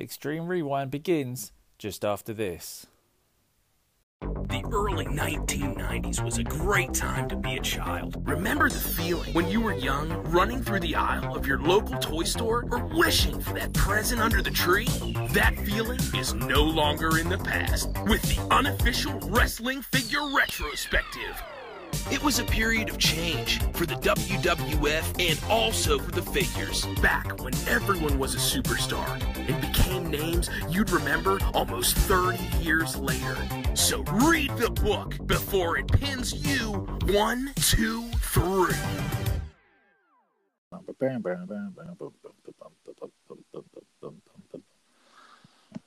Extreme Rewind begins just after this. The early 1990s was a great time to be a child. Remember the feeling when you were young, running through the aisle of your local toy store or wishing for that present under the tree? That feeling is no longer in the past with the unofficial wrestling figure retrospective. It was a period of change for the WWF and also for the figures. Back when everyone was a superstar and became names you'd remember almost 30 years later. So read the book before it pins you one, two, three.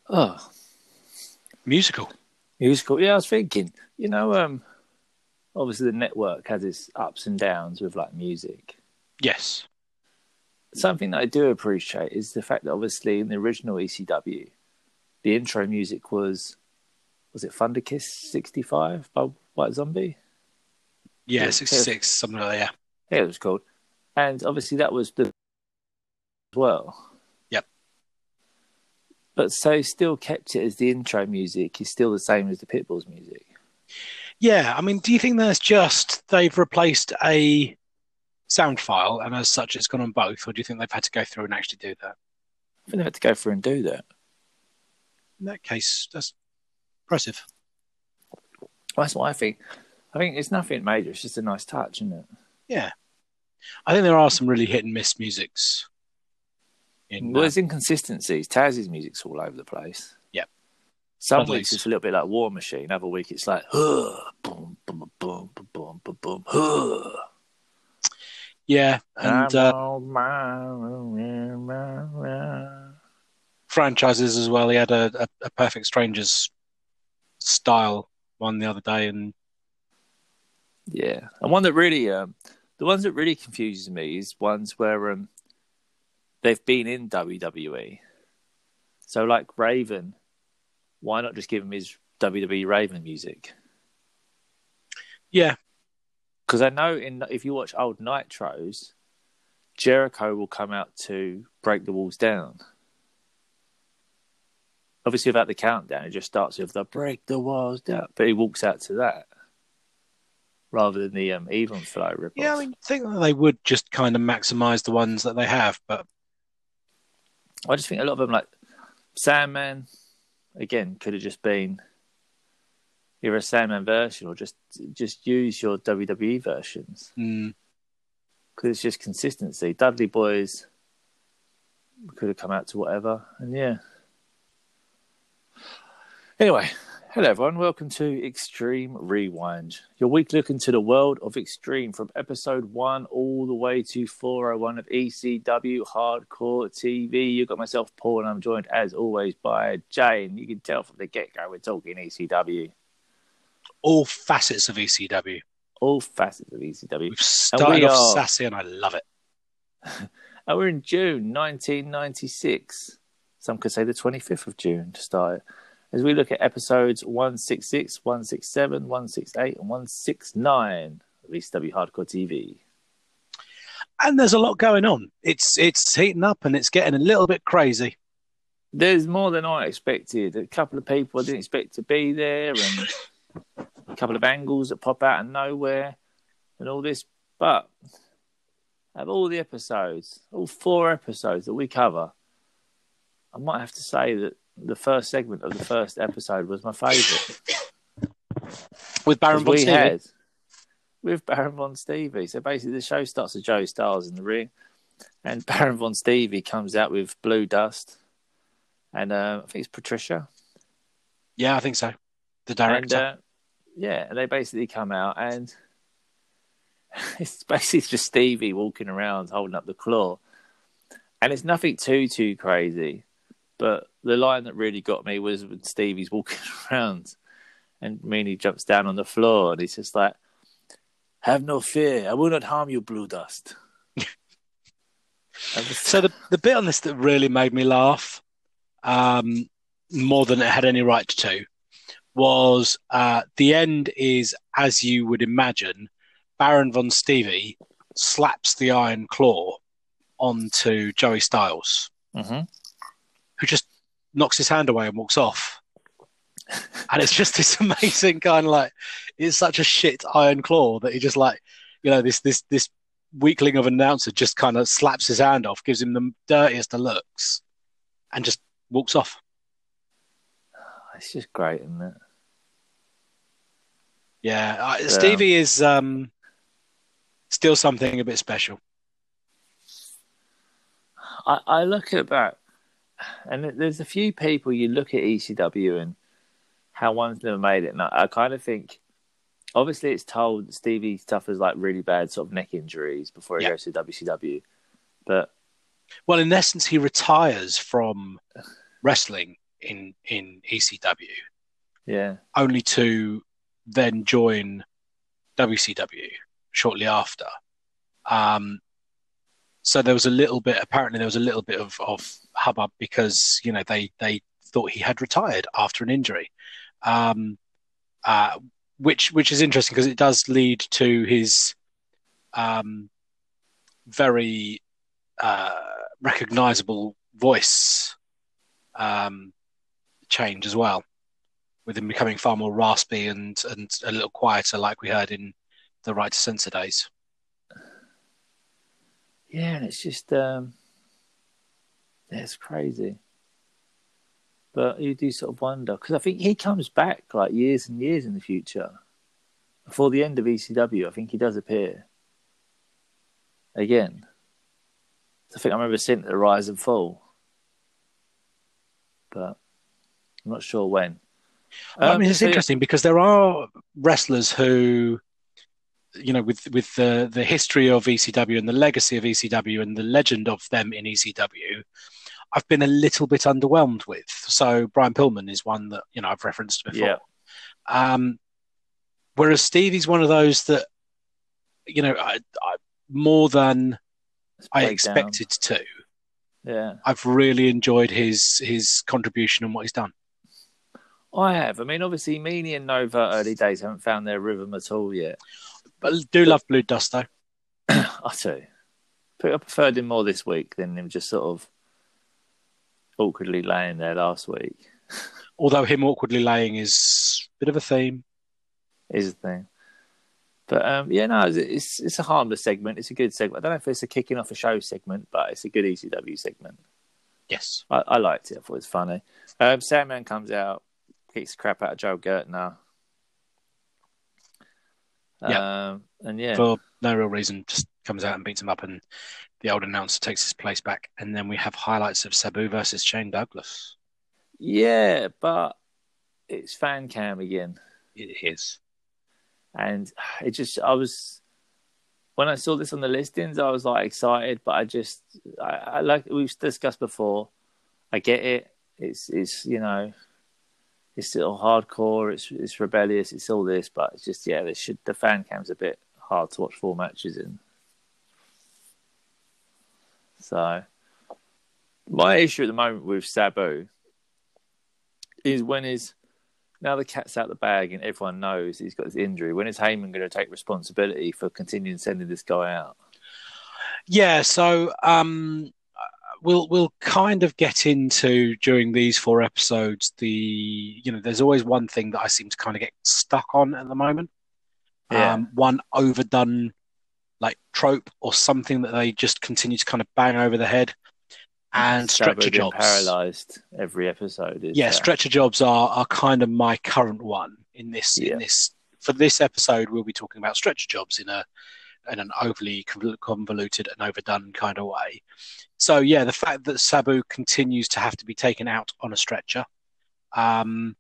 Oh, Musical. musical. Yeah, I was thinking, you know, um, obviously the network has its ups and downs with like music. Yes. Something that I do appreciate is the fact that obviously in the original ECW, the intro music was, was it Thunder Kiss 65 by White Zombie? Yeah, Yeah. 66, something like that. Yeah. Yeah, it was called. And obviously that was the as well. Yep. But so still kept it as the intro music is still the same as the Pitbulls music. Yeah, I mean, do you think that's just they've replaced a sound file and as such it's gone on both, or do you think they've had to go through and actually do that? I think they had to go through and do that. In that case, that's impressive. That's what I think. I think it's nothing major. It's just a nice touch, isn't it? Yeah. I think there are some really hit and miss musics. In, Well, there's inconsistencies. Taz's music's all over the place. Some weeks it's a little bit like War Machine. Other week it's like, huh, boom, boom, boom, boom, boom, boom, boom, huh. yeah, and uh, franchises as well. He had a, a, a Perfect Strangers style one the other day, and Yeah, and one that really, um, the ones that really confuses me is ones where um, they've been in WWE. So, like Raven, why not just give him his WWE Raven music? yeah, Because I know in if you watch old Nitros, Jericho will come out to break the walls down. Obviously, without the countdown, it just starts with the break the walls down, but he walks out to that rather than the um, even flow yeah. I mean, I think that they would just kind of maximize the ones that they have, but I just think a lot of them, like Sandman, again, could have just been either a Sandman version or just just use your WWE versions mm, because it's just consistency. Dudley Boys could have come out to whatever, and yeah. Anyway, hello everyone. Welcome to Extreme Rewind, your week look into the world of Extreme from episode one all the way to 401 of ECW Hardcore TV. You've got myself, Paul, and I'm joined as always by Jane. You can tell from the get go we're talking ECW, all facets of ECW. all facets of ECW. We've started we off are- sassy, and I love it. And we're in June 1996. Some could say the 25th of June to start. As we look at episodes 166, 167, 168, and 169 of ECW Hardcore TV. And there's a lot going on. It's it's heating up, and it's getting a little bit crazy. There's more than I expected. A couple of people I didn't expect to be there, and a couple of angles that pop out of nowhere, and all this. But of all the episodes, all four episodes that we cover, I might have to say that the first segment of the first episode was my favourite. With Baron Von we Stevie. had with Baron Von Stevie. So basically, the show starts with Joe Styles in the ring, and Baron Von Stevie comes out with Blue Dust, and uh, I think it's Patricia. Yeah, I think so. The director. And, uh, yeah, and they basically come out, and it's basically just Stevie walking around holding up the claw, and it's nothing too too crazy. But the line that really got me was when Stevie's walking around, and Meanie jumps down on the floor, and he's just like, "Have no fear, I will not harm you, Blue Dust." Just- So the the bit on this that really made me laugh, um, more than it had any right to, was uh, the end is as you would imagine. Baron von Stevie slaps the iron claw onto Joey Styles, Mhm. Who just knocks his hand away and walks off. and it's just this amazing kind of like it's such a shit iron claw that he just like you know this this this weakling of an announcer just kind of slaps his hand off, gives him the dirtiest of looks, and just walks off. It's just great, isn't it? Yeah, Stevie is um, still something a bit special. I, I look at that, and there's a few people you look at ECW and how one's never made it, and I, I kind of think, obviously, it's told Stevie suffers like really bad sort of neck injuries before he goes to WCW, but well, in essence, he retires from wrestling in in ECW. Yeah, only to then join WCW shortly after. Um, so there was a little bit. Apparently, there was a little bit of, of hubbub because you know they they thought he had retired after an injury, um, uh, which which is interesting because it does lead to his um, very uh, recognizable voice um, change as well with him becoming far more raspy and and a little quieter, like we heard in the Right to Censor days. Yeah, and it's just um, it's crazy. But you do sort of wonder because I think he comes back like years and years in the future. Before the end of ECW, I think he does appear again. I think I remember seeing the rise and fall, but I'm not sure when. Um, I mean, it's interesting because there are wrestlers who, you know, with with the the history of ECW and the legacy of ECW and the legend of them in ECW, I've been a little bit underwhelmed with. So Brian Pillman is one that you know I've referenced before. Yeah. Um, whereas Stevie's one of those that, you know, I, I more than I expected down. to. Yeah, I've really enjoyed his his contribution and what he's done. I have. I mean, obviously, Meanie and Nova early days haven't found their rhythm at all yet. But I do love Blue Dust though. I do. But I preferred him more this week than him just sort of awkwardly laying there last week. Although him awkwardly laying is a bit of a theme. Is a thing. But um, yeah, no, it's it's a harmless segment. It's a good segment. I don't know if it's a kicking off a show segment, but it's a good ECW segment. Yes, I, I liked it. I thought it was funny. Um, Sandman comes out, kicks the crap out of Joel Gertner. Yeah, um, and yeah, for no real reason, just comes out and beats him up, and the old announcer takes his place back, and then we have highlights of Sabu versus Shane Douglas. Yeah, but it's fan cam again. It is, and it just I was when I saw this on the listings, I was like excited, but I just I, I like we've discussed before. I get it. It's it's you know it's still hardcore. It's it's rebellious. It's all this, but it's just yeah. Should the fan cam's a bit hard to watch four matches in. So my issue at the moment with Sabu is when is now the cat's out the bag and everyone knows he's got this injury. When is Heyman going to take responsibility for continuing sending this guy out? Yeah, so um, we'll we'll kind of get into during these four episodes the you know there's always one thing that I seem to kind of get stuck on at the moment. Yeah. Um, one overdone like trope or something that they just continue to kind of bang over the head. And stretcher jobs. Paralyzed every episode. Is yeah, uh, stretcher jobs are are kind of my current one in this Yeah. in this for this episode. We'll be talking about stretcher jobs in a in an overly convoluted and overdone kind of way. So yeah, the fact that Sabu continues to have to be taken out on a stretcher um,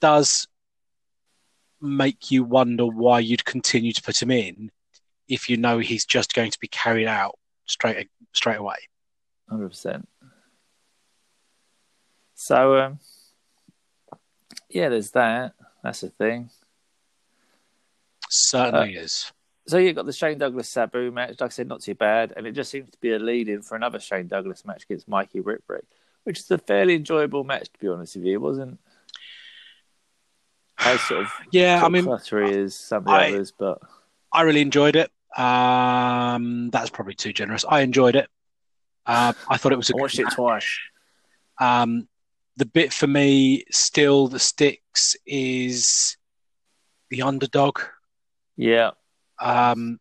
does make you wonder why you'd continue to put him in if you know he's just going to be carried out straight straight away. Hundred percent. So, um, yeah, there's that. That's a thing. Certainly is. So you've got the Shane Douglas Sabu match. Like I said, not too bad, and it just seems to be a lead-in for another Shane Douglas match against Mikey Whipwreck, which is a fairly enjoyable match to be honest with you. It wasn't as sort of Yeah, I sort mean, cluttery as some of the I- others, but I really enjoyed it. Um, that's probably too generous. I enjoyed it. Uh, I thought it was a I watched it twice. Um, the bit for me still that sticks is the underdog. Yeah, Um,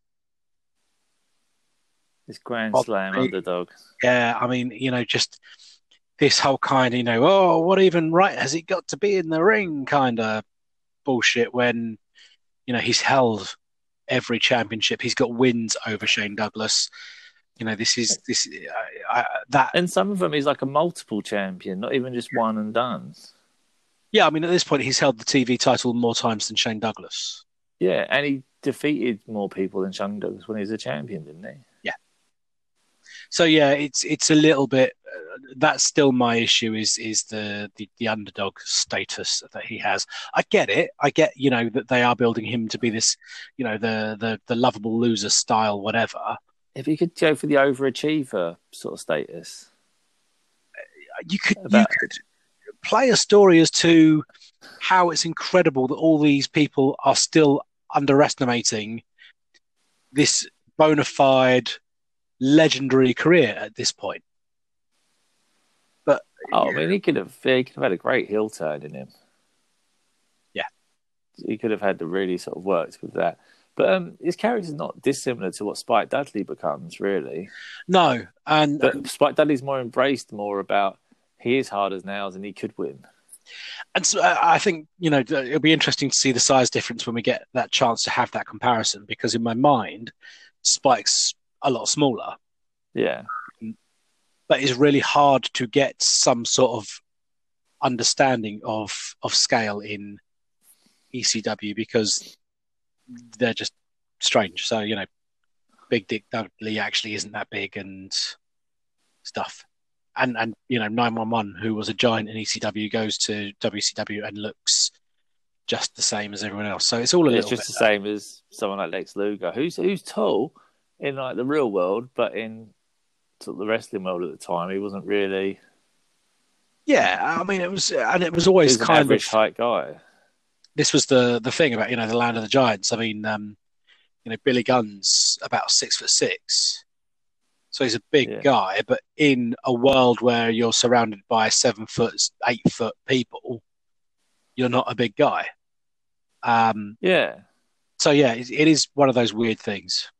this Grand Slam underdog. yeah, I mean, you know, just this whole kind of, you know, oh, what even right has he got to be in the ring kind of bullshit when, you know, he's held every championship. He's got wins over Shane Douglas. You know, this is this I, I, that. And some of them he's like a multiple champion, not even just one and done. Yeah, I mean, at this point, he's held the TV title more times than Shane Douglas. Yeah, and he defeated more people than Shane Douglas when he was a champion, didn't he? Yeah. So yeah, it's it's a little bit. Uh, that's still my issue. Is is the, the the underdog status that he has? I get it. I get you know that they are building him to be this, you know, the the the lovable loser style, whatever. If you could go for the overachiever sort of status, You could you About- could play a story as to how it's incredible that all these people are still underestimating this bona fide legendary career at this point. But oh, I mean, he could have he could have had a great heel turn in him. Yeah. he could have had to really sort of worked with that. But um, his character is not dissimilar to what Spike Dudley becomes, really. no, and But Spike Dudley's more embraced more about he is hard as nails and he could win. And so uh, I think you know it'll be interesting to see the size difference when we get that chance to have that comparison. Because in my mind, Spike's a lot smaller, Yeah, but it's really hard to get some sort of understanding of of scale in ECW because they're just strange. So you know, Big Dick Dudley actually isn't that big and stuff. And and you know, nine one one, who was a giant in ECW, goes to WCW and looks just the same as everyone else. So it's all a it's little just bit. the same as someone like Lex Luger, who's who's tall in like the real world, but in sort of the wrestling world at the time, he wasn't really. Yeah, I mean, it was, and it was always was kind average of. height guy. This was the the thing about you know the land of the giants. I mean, um, you know, Billy Gunn's about six foot six, so he's a big Yeah. guy. But in a world where you're surrounded by seven foot, eight foot people, you're not a big guy. Um, Yeah, so yeah, it, it is one of those weird things.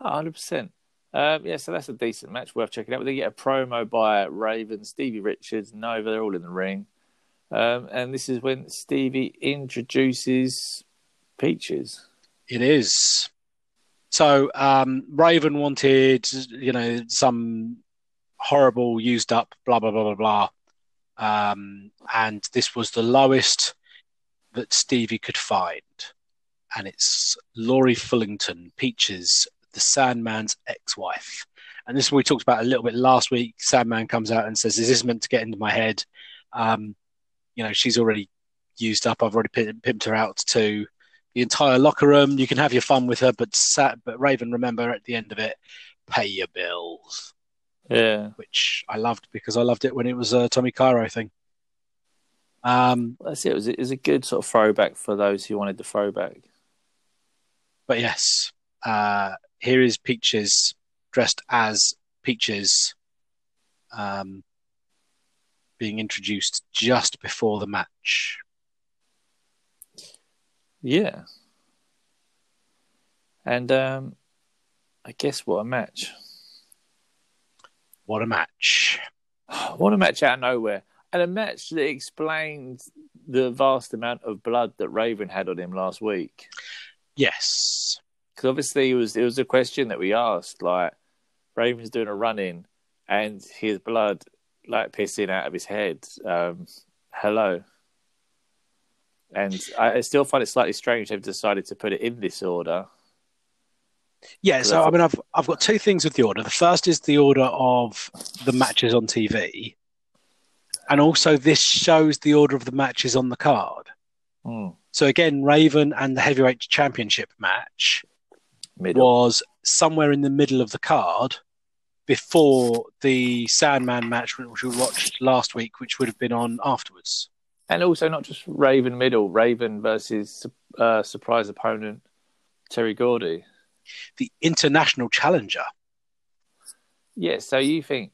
hundred percent. Um, yeah, so that's a decent match, worth checking out. They get a promo by Raven, Stevie Richards, Nova. They're all in the ring, um, and this is when Stevie introduces Peaches. It is. So um, Raven wanted, you know, some horrible, used up, blah blah blah blah blah, um, and this was the lowest that Stevie could find, and it's Lori Fullington, Peaches, the Sandman's ex-wife, and this we talked about a little bit last week. Sandman comes out and says, This "Is this meant to get into my head?" Um, you know, she's already used up. I've already pi- pimped her out to the entire locker room. You can have your fun with her, but sat, but Raven, remember at the end of it, pay your bills, Yeah, which I loved because I loved it when it was a Tommy Cairo thing. Um, that's it. It was, it was a good sort of throwback for those who wanted the throwback. but yes, uh, here is Peaches dressed as Peaches, um, being introduced just before the match. Yeah. And um, I guess what a match. What a match! What a match out of nowhere. And a match that explained the vast amount of blood that Raven had on him last week. Yes, Because obviously it was it was a question that we asked, like Raven's doing a run in and his blood like pissing out of his head. Um, hello. And I, I still find it slightly strange they've decided to put it in this order. Yeah, so I mean, I've I've got two things with the order. The first is the order of the matches on TV, and also this shows the order of the matches on the card. Hmm. So again, Raven and the heavyweight championship match Middle. was somewhere in the middle of the card before the Sandman match, which we watched last week, which would have been on afterwards. And also not just Raven middle, Raven versus uh, surprise opponent Terry Gordy. The international challenger. Yeah, so you think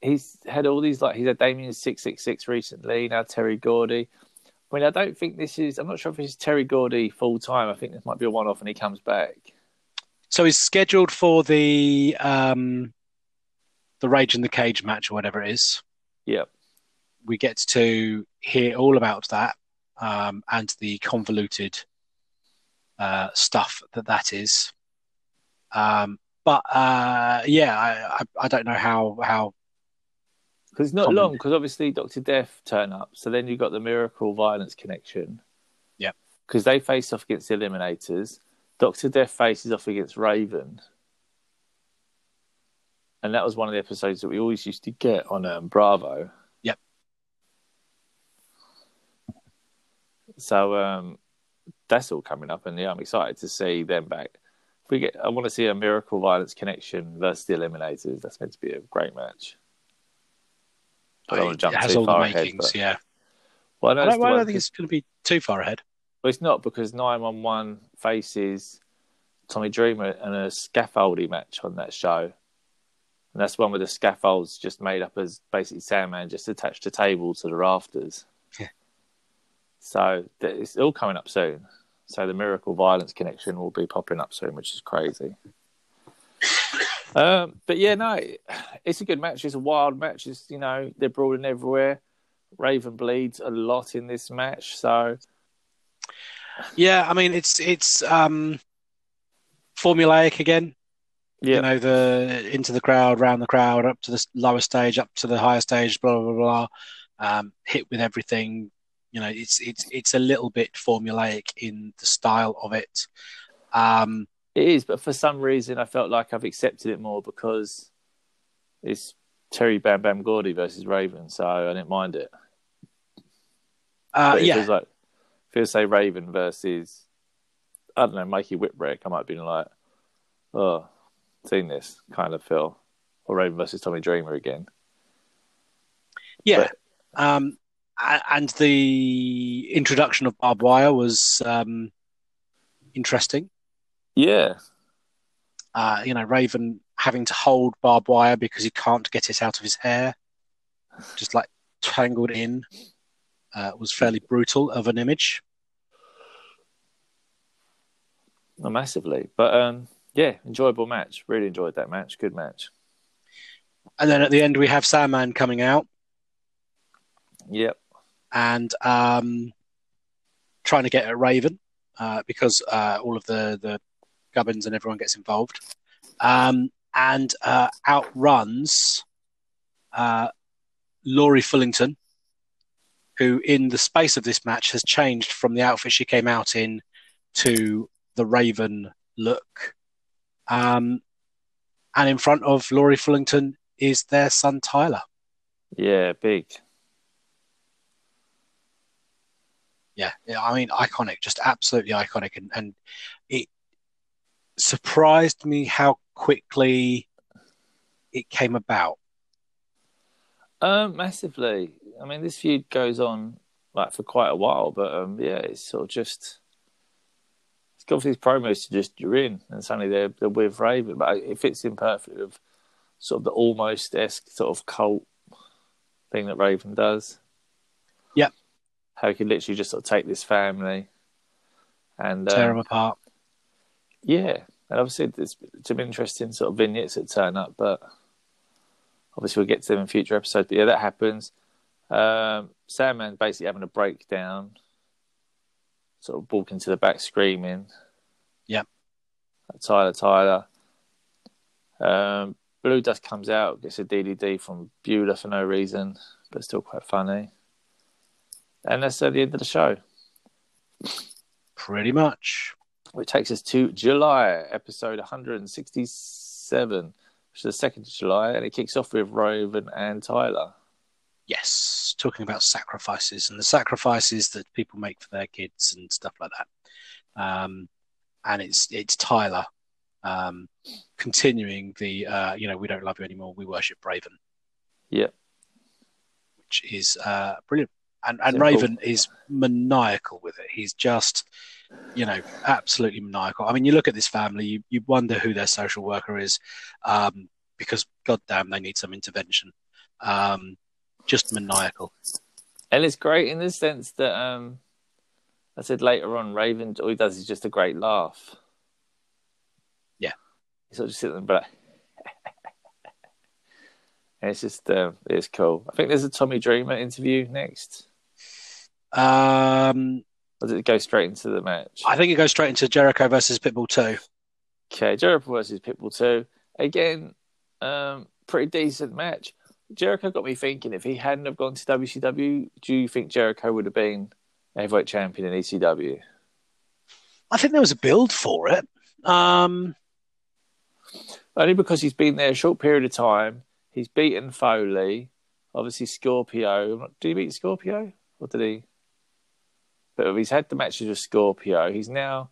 he's had all these like he's had Damien six six six recently. Now Terry Gordy. I mean, I don't think this is. I'm not sure if is Terry Gordy full time. I think this might be a one off, and he comes back. So he's scheduled for the um, the Rage in the Cage match or whatever it is. Yep. We get to hear all about that um, and the convoluted uh, stuff that that is. Um, but uh, yeah, I, I, I don't know how how Because it's not Common. long. Because obviously Doctor Death turn up, so then you've got the Miracle Violence connection. Yeah, Because they face off against the Eliminators. Doctor Death faces off against Raven. And that was one of the episodes that we always used to get on um, Bravo. Yep. So um, that's all coming up, and yeah, I'm excited to see them back. If we get, I want to see a Miracle Violence connection versus the Eliminators. That's meant to be a great match. I don't want to jump it has too all the far ahead, makings. but- yeah, Well, I I don't, the I don't think it's going to be too far ahead. Well, it's not because 911 faces Tommy Dreamer in a scaffolding match on that show. And that's one where the scaffold's just made up as basically Sandman just attached a table to the rafters. So it's all coming up soon. So the Miracle Violence connection will be popping up soon, which is crazy. um, but yeah, no, it's a good match. It's a wild match. It's, you know, they're brawling everywhere. Raven bleeds a lot in this match. So Yeah, I mean it's it's um, formulaic again. yeah, You know, the into the crowd, round the crowd, up to the lower stage, up to the higher stage, blah blah blah. blah. Um, hit with everything. You know, it's it's it's a little bit formulaic in the style of it. Um, It is, but for some reason, I felt like I've accepted it more because it's Terry Bam Bam Gordy versus Raven, so I didn't mind it. uh, But if it yeah, was like, if it was say Raven versus, I don't know, Mikey Whipwreck, I might have been like, oh, seen this kind of feel, or Raven versus Tommy Dreamer again. yeah. Um, a- and the introduction of barbed wire was um, interesting. Yeah, Uh, you know, Raven having to hold barbed wire because he can't get it out of his hair, just like tangled in, uh, was fairly brutal of an image. not massively, but um, yeah, enjoyable match. Really enjoyed that match. Good match. And then at the end, we have Sandman coming out Yep. And um, trying to get at Raven uh, because uh, all of the the gubbins and everyone gets involved, um, and uh, outruns uh, Lori Fullington, who in the space of this match has changed from the outfit she came out in to the Raven look. Um, and in front of Lori Fullington is their son Tyler. Yeah, big. Yeah, yeah, I mean, iconic, just absolutely iconic, and and it surprised me how quickly it came about. Um, massively. I mean, this feud goes on like for quite a while, but um, yeah, it's sort of just it's got these promos to just you're in, and suddenly they're they're with Raven, but it fits in perfectly with sort of the almost esque sort of cult thing that Raven does. Yep. How he could literally just sort of take this family and Tear um, them apart. yeah, and obviously there's some interesting sort of vignettes that turn up, but obviously we'll get to them in future episodes. But yeah, that happens. Um, Sandman basically having a breakdown, sort of walking to the back screaming. Yeah. Tyler, Tyler. Um, Blue Dust comes out, gets a DDT from Beulah for no reason, but still quite funny. And that's at the end of the show. Pretty much. which takes us to July, episode 167, which is the 2nd of July, and it kicks off with Raven and Tyler. Yes, talking about sacrifices and the sacrifices that people make for their kids and stuff like that. Um, and it's it's Tyler um, continuing the uh, you know we don't love you anymore, we worship Raven, Yep. which is uh, brilliant. And and Simple. Raven is maniacal with it. He's just you know absolutely maniacal. I mean, you look at this family, you, you wonder who their social worker is. Um, because goddamn, they need some intervention. Um, just maniacal. And it's great in the sense that um, I said later on, Raven, all he does is just a great laugh. Yeah. He sort of just sits there and be like, and it's just, uh, it's cool. I think there's a Tommy Dreamer interview next. Um, Or does it go straight into the match? I think it goes straight into Jericho versus Pitbull 2. Okay, Jericho versus Pitbull 2. Again, um, pretty decent match. Jericho got me thinking if he hadn't have gone to WCW, do you think Jericho would have been heavyweight champion in ECW? I think there was a build for it. Um, Only because he's been there a short period of time. He's beaten Foley, obviously Scorpio. Did he beat Scorpio? Or did he? But he's had the matches with Scorpio. He's now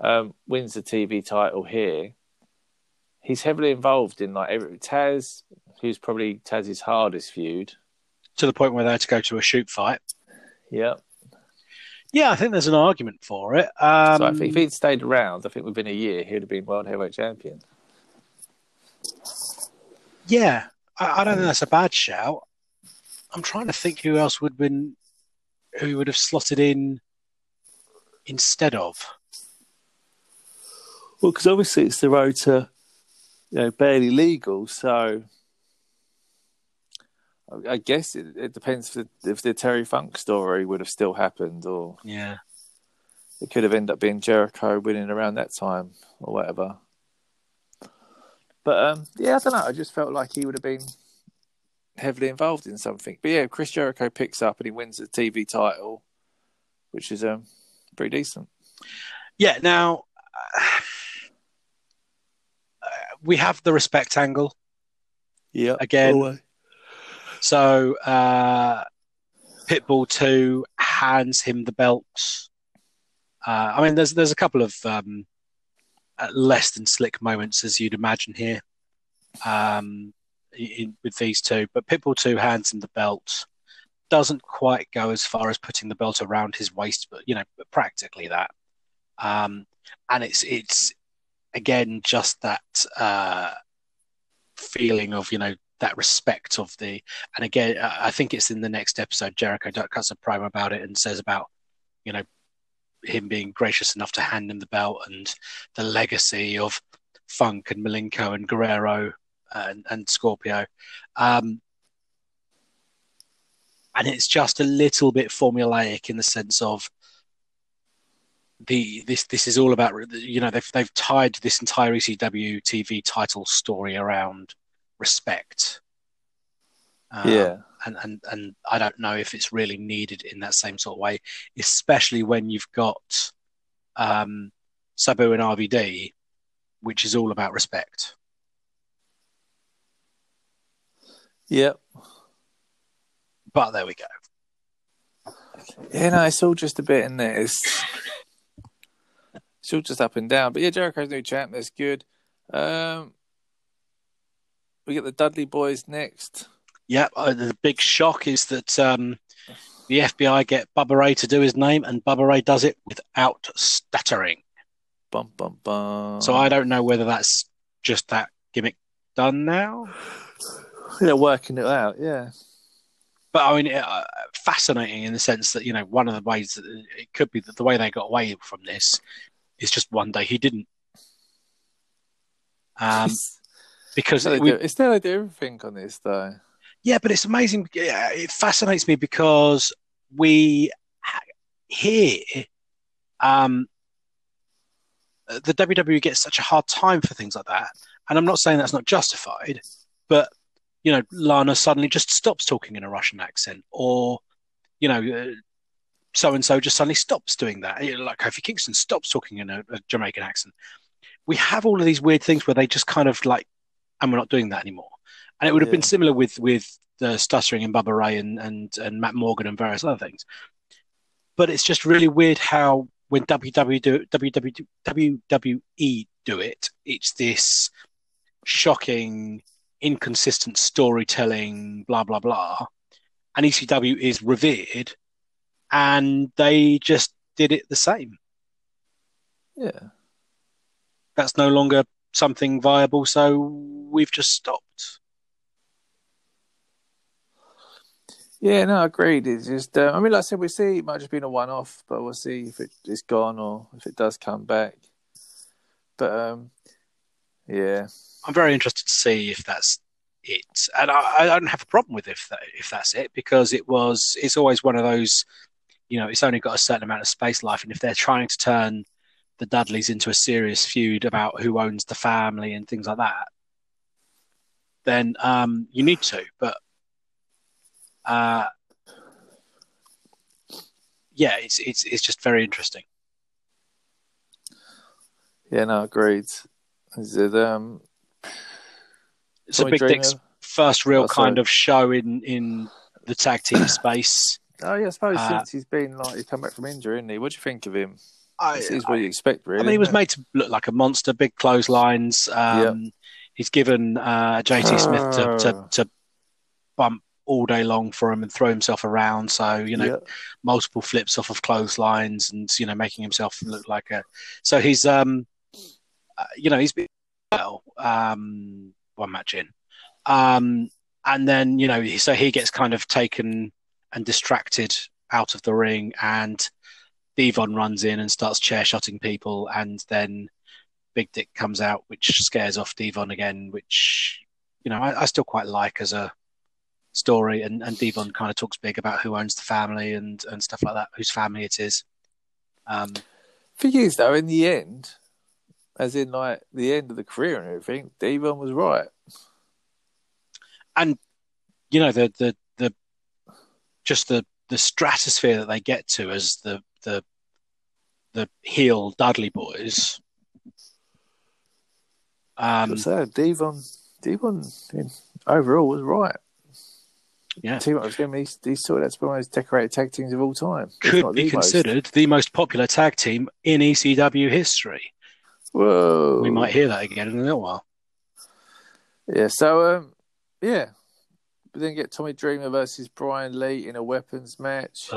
um, wins the TV title here. He's heavily involved in like every, Taz, who's probably Taz's hardest feud. to the point where they had to go to a shoot fight. Yep. Yeah, I think there's an argument for it. Um, So I think if he'd stayed around, I think within a year he'd have been world heavyweight champion. yeah, I, I don't think that's a bad shout. I'm trying to think who else would have been, who would have slotted in instead of. Well, because obviously it's the road to, you know, barely legal. So I- guess it, it depends if the, if the Terry Funk story would have still happened, or Yeah, it could have ended up being Jericho winning around that time, or whatever. But um, yeah, I don't know. I just felt like he would have been heavily involved in something. But yeah, Chris Jericho picks up and he wins the TV title, which is um pretty decent. yeah. Now uh, we have the respect angle Yeah, again. So uh, Pitbull two hands him the belts. Uh, I mean, there's there's a couple of um, uh, less than slick moments as you'd imagine here um, in, with these two, but Pitbull two hands him the belts. Doesn't quite go as far as putting the belt around his waist, but you know, practically that. Um, and it's it's again just that uh, feeling of you know that respect of the and again I think it's in the next episode Jericho cuts a promo about it and says about you know him being gracious enough to hand him the belt and the legacy of Funk and Malenko and Guerrero and, and Scorpio um, and it's just a little bit formulaic in the sense of the this this is all about you know they've they've tied this entire ECW TV title story around respect. Um, yeah. and, and and I don't know if it's really needed in that same sort of way, especially when you've got um, Sabu and RVD, which is all about respect. Yep. But there we go. Yeah, no, it's all just a bit in there. It's, it's all just up and down. But yeah, Jericho's new champ. That's good. Um, we get the Dudley Boys next. Yeah, uh, the big shock is that um, the FBI get Bubba Ray to do his name, and Bubba Ray does it without stuttering. Bum bum bum. So I don't know whether that's just that gimmick done now. they're working it out. Yeah. But I mean, uh, fascinating in the sense that you know one of the ways that it could be that the way they got away from this is just one day he didn't, um, because It's we, do- it's they do everything on this, though. yeah, but it's amazing. Yeah, it fascinates me because we here, um, the WWE gets such a hard time for things like that, and I'm not saying that's not justified, but you know, Lana suddenly just stops talking in a Russian accent, or you know, so and so just suddenly stops doing that. Like Kofi Kingston stops talking in a, a Jamaican accent. We have all of these weird things where they just kind of like, and we're not doing that anymore. And it would have been similar with with the stuttering and Bubba Ray and, and and Matt Morgan and various other things. But it's just really weird how when WWE do, WWE do it, it's this shocking, inconsistent storytelling, blah blah blah. And ECW is revered, and they just did it the same. Yeah, that's no longer something viable, so we've just stopped. Yeah, no, agreed. It's just, uh, I mean, like I said, we see it might just been a one-off, but we'll see if it is gone or if it does come back. But um, yeah, I'm very interested to see if that's it, and I, I don't have a problem with if that, if that's it because it was. It's always one of those, you know, it's only got a certain amount of space life, and if they're trying to turn the Dudleys into a serious feud about who owns the family and things like that, then um, you need to. But uh, yeah, it's it's it's just very interesting. yeah, no, agreed. Is it um? It's a big Dreamer? Dick's first real Oh, kind of show in in the tag team space. Oh yeah, I suppose Uh, since he's been like he's come back from injury, isn't he? What do you think of him? I, This is what you expect, really. I mean, he was it? made to look like a monster, big clotheslines. Um, He's given uh, JT Smith to, to, Oh. to bump all day long for him and throw himself around. So, you know, Yeah. multiple flips off of clotheslines and, you know, making himself look like a. So he's, um, uh, you know, he's been well, um, one match in. Um, and then, you know, so he gets kind of taken and distracted out of the ring and Devon runs in and starts chair shotting people, and then Big Dick comes out, which scares off Devon again, which you know I, I still quite like as a story. And, and Devon kind of talks big about who owns the family and, and stuff like that, whose family it is. Um, Thing is, though, in the end, as in like the end of the career and everything, Devon was right. And you know the the the just the the stratosphere that they get to as the the the heel Dudley boys. Um, so Devon, Devon, overall was right. Yeah. Up was him. He's he's sort of that's one of those decorated tag teams of all time. could be the most. considered the most popular tag team in ECW history. Whoa, We might hear that again in a little while. Yeah. So um, yeah. But then get Tommy Dreamer versus Brian Lee in a weapons match.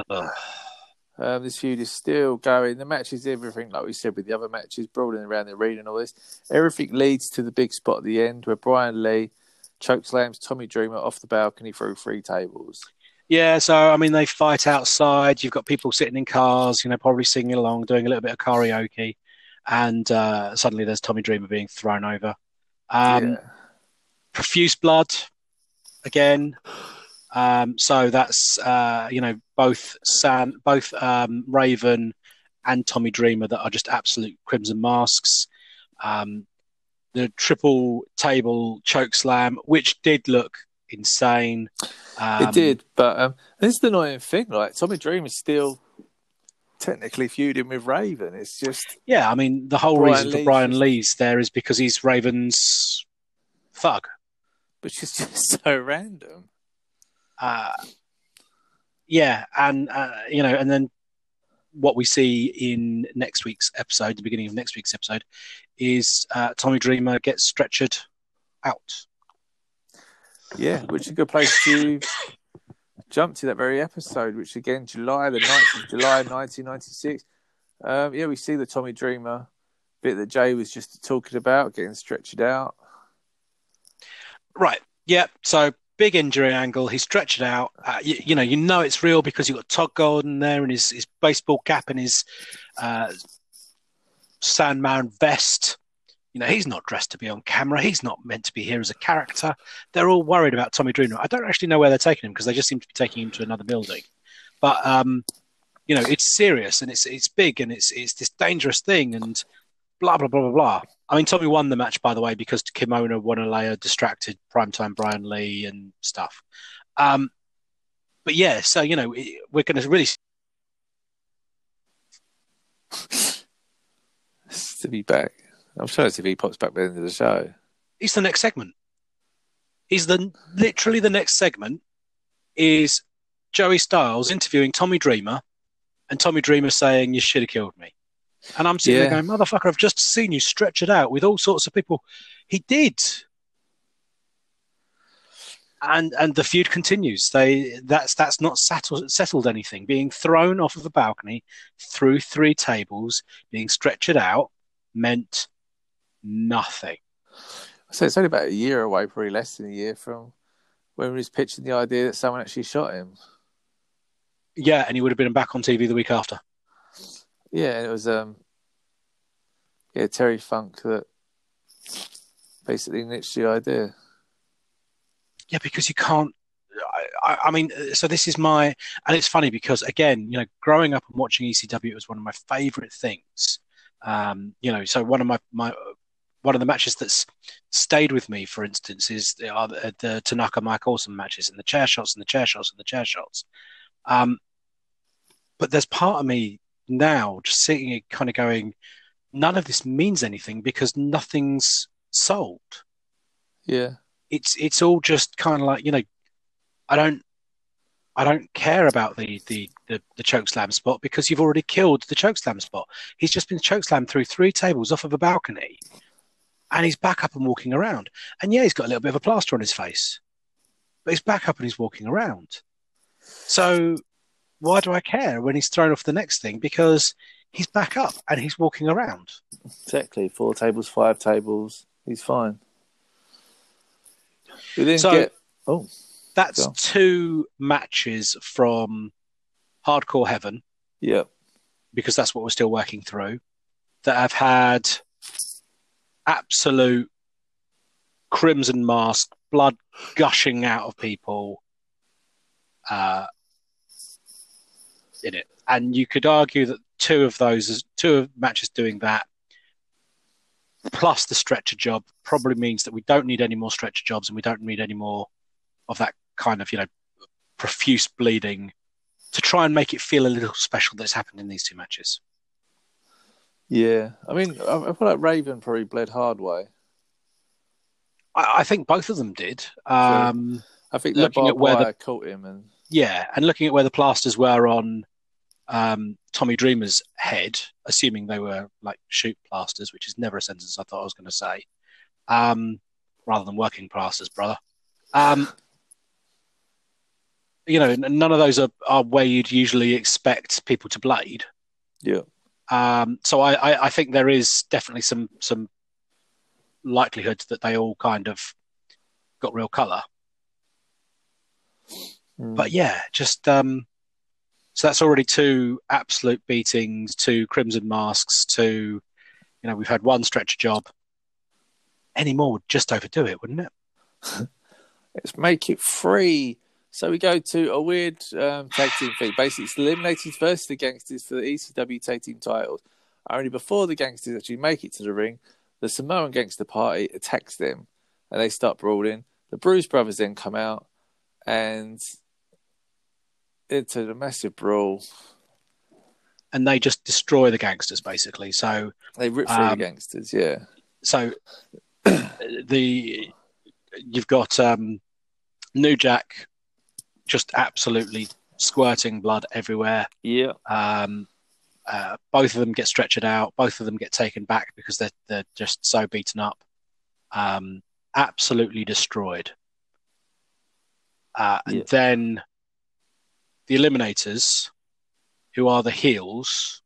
Um, this feud is still going. The match is everything, like we said with the other matches, brawling around the arena and all this. Everything leads to the big spot at the end where Brian Lee chokeslams Tommy Dreamer off the balcony through three tables. Yeah, so I mean, they fight outside. You've got people sitting in cars, you know, probably singing along, doing a little bit of karaoke, and uh, suddenly there's Tommy Dreamer being thrown over. Um, yeah. Profuse blood again. Um, so that's uh, you know both San, both um, Raven and Tommy Dreamer that are just absolute crimson masks. Um, the triple table choke slam, which did look insane. Um, it did, but um, this is the annoying thing. Like Tommy Dreamer's still technically feuding with Raven. It's just Yeah, I mean, the whole Brian reason for Lee's Brian just- Lee's there is because he's Raven's thug. which is just so random. Uh, yeah, and uh, you know, and then what we see in next week's episode, the beginning of next week's episode, is uh, Tommy Dreamer gets stretchered out. Yeah, which is a good place to jump to that very episode, which again, July, the 9th of July 1996. Um, yeah, we see the Tommy Dreamer bit that Jay was just talking about, getting stretched out. Right. Yeah. So big injury angle. He's stretched out. Uh, you, you know, you know it's real because you've got Tod Gordon there and his, his baseball cap and his uh, Sandman vest. You know, he's not dressed to be on camera. He's not meant to be here as a character. They're all worried about Tommy Dreamer. I don't actually know where they're taking him because they just seem to be taking him to another building. But um, you know, it's serious and it's it's big and it's it's this dangerous thing and blah blah blah blah blah. I mean, Tommy won the match by the way because Kimona Wanalaya distracted primetime Brian Lee and stuff. Um, but yeah, so you know, we're going to really to be back. I'm sure if he pops back by the end of the show. he's the next segment. He's the literally the next segment is Joey Styles interviewing Tommy Dreamer, and Tommy Dreamer saying, "You should have killed me." And I'm sitting Yeah. there going, "Motherfucker, I've just seen you stretch it out with all sorts of people." He did, and and the feud continues. They that's that's not settled settled anything. Being thrown off of a balcony through three tables, being stretched out, meant nothing. So it's only about a year away, probably less than a year from when he was pitching the idea that someone actually shot him. Yeah, and he would have been back on TV the week after. Yeah, it was um, yeah Terry Funk that basically niched the idea. Yeah, because you can't. I, I mean, so this is my, and it's funny because again, you know, growing up and watching ECW was one of my favourite things. Um, you know, so one of my my one of the matches that's stayed with me, for instance, is the, uh, the Tanaka Mike Awesome matches and the chair shots and the chair shots and the chair shots. Um, but there's part of me now just sitting here kind of going, none of this means anything because nothing's sold. Yeah, It's it's all just kind of like you know, I don't I don't care about the the the, the choke slam spot because you've already killed the choke slam spot. He's just been choke slammed through three tables off of a balcony, and he's back up and walking around. And yeah, he's got a little bit of a plaster on his face, but he's back up and he's walking around. So why do I care when he's thrown off the next thing? Because he's back up and he's walking around. exactly. Four tables, five tables. He's fine. We didn't So- get. Oh, That's Go two matches from Hardcore Heaven. yeah, because that's what we're still working through, that have had absolute crimson mask, blood gushing out of people uh, in it. And you could argue that two of those, two of matches doing that, plus the stretcher job, probably means that we don't need any more stretcher jobs and we don't need any more of that kind of, you know, profuse bleeding to try and make it feel a little special that's happened in these two matches. Yeah. I mean, I, I feel like Raven probably bled hard way. I, I think both of them did. Um, I think Looking at where the- caught him, and yeah, and looking at where the plasters were on um, Tommy Dreamer's head, assuming they were like shoot plasters, which is never a sentence I thought I was going to say, um, rather than working plasters, brother. Um, you know, none of those are, are where you'd usually expect people to blade. yeah, Um, so I, I, I think there is definitely some some likelihood that they all kind of got real colour. Mm. But yeah, just um, so that's already two absolute beatings, two crimson masks, two. You know, we've had one stretch job. Any more would just overdo it, wouldn't it? let's make it free. So we go to a weird um, tag team thing. Basically, it's the Eliminators versus the Gangsters for the ECW tag team titles. Only before the Gangsters actually make it to the ring, the Samoan Gangster Party attacks them, and they start brawling. The Bruise Brothers then come out, and into a massive brawl. And they just destroy the gangsters basically. So They rip through Um, the Gangsters. Yeah, so the you've got um, New Jack just absolutely squirting blood everywhere. yeah, Um, uh, both of them get stretchered out. Both of them get taken back because they're they're just so beaten up, um, absolutely destroyed. Uh, Yeah. And then the Eliminators, who are the heels,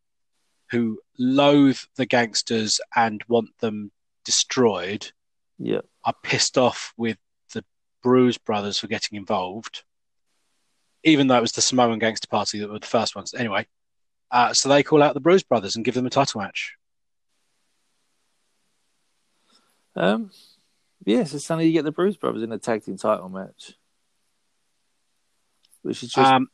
who loathe the gangsters and want them destroyed, yeah. are pissed off with the Bruise brothers for getting involved, even though it was the Samoan Gangster Party that were the first ones. Anyway, uh, so they call out the Bruise brothers and give them a title match. Um, yeah. So suddenly you get the Bruise Brothers in a tag team title match, which is just Um,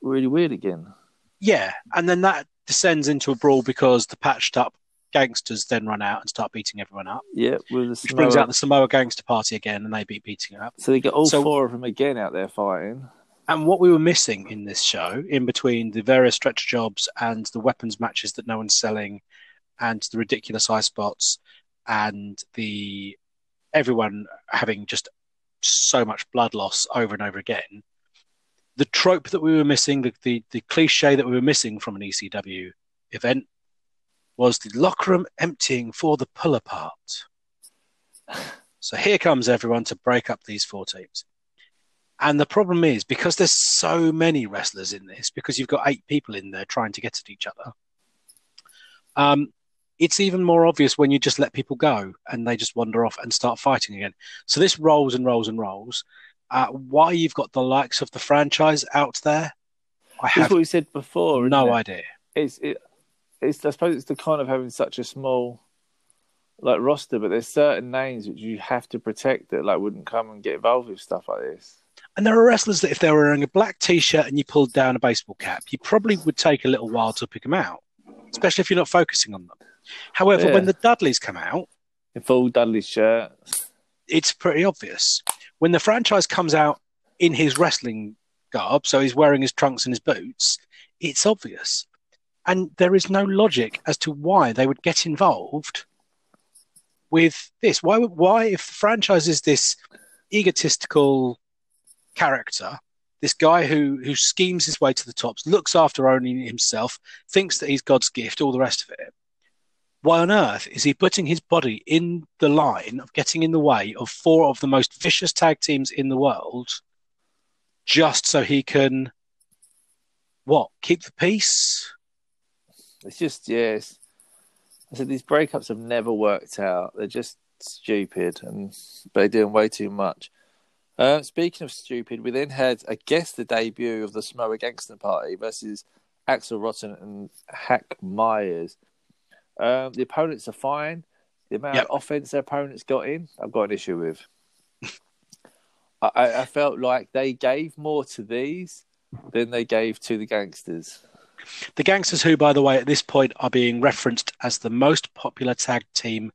really weird again. yeah, and then that descends into a brawl because the patched up gangsters then run out and start beating everyone up, Yeah, with the which brings out the Samoa Gangster Party again, and they beat beating up. So they get all So- four of them again out there fighting. And what we were missing in this show, in between the various stretcher jobs and the weapons matches that no one's selling, and the ridiculous eye spots, and the everyone having just so much blood loss over and over again, the trope that we were missing, the, the, the cliche that we were missing from an ECW event, was the locker room emptying for the pull apart. So here comes everyone to break up these four teams. And the problem is because there's so many wrestlers in this, because you've got eight people in there trying to get at each other. Um, it's even more obvious when you just let people go and they just wander off and start fighting again. So this rolls and rolls and rolls. Uh, why you've got the likes of the franchise out there, I have what we said before. no it? idea. It's it, it's I suppose it's the kind of having such a small like roster, but there's certain names which you have to protect that like wouldn't come and get involved with stuff like this. And there are wrestlers that if they were wearing a black t-shirt and you pulled down a baseball cap, you probably would take a little while to pick them out, especially if you're not focusing on them. However, Yeah. when the Dudleys come out, In full Dudley shirt. it's pretty obvious. When the franchise comes out in his wrestling garb, so he's wearing his trunks and his boots, it's obvious. And there is no logic as to why they would get involved with this. Why? Why, if the franchise is this egotistical character, this guy who who schemes his way to the tops, looks after only himself, thinks that he's God's gift, all the rest of it. Why on earth is he putting his body in the line of getting in the way of four of the most vicious tag teams in the world, just so he can what keep the peace? It's just yes. I said these breakups have never worked out. They're just stupid and they're doing way too much. Uh, speaking of stupid, we then had I guess the debut of the Samoa Gangster Party versus Axl Rotten and Hack Meyers. Um, the opponents are fine. The amount Yep. of offense their opponents got in, I've got an issue with. I, I I felt like they gave more to these than they gave to the gangsters. The Gangsters, who, by the way, at this point are being referenced as the most popular tag team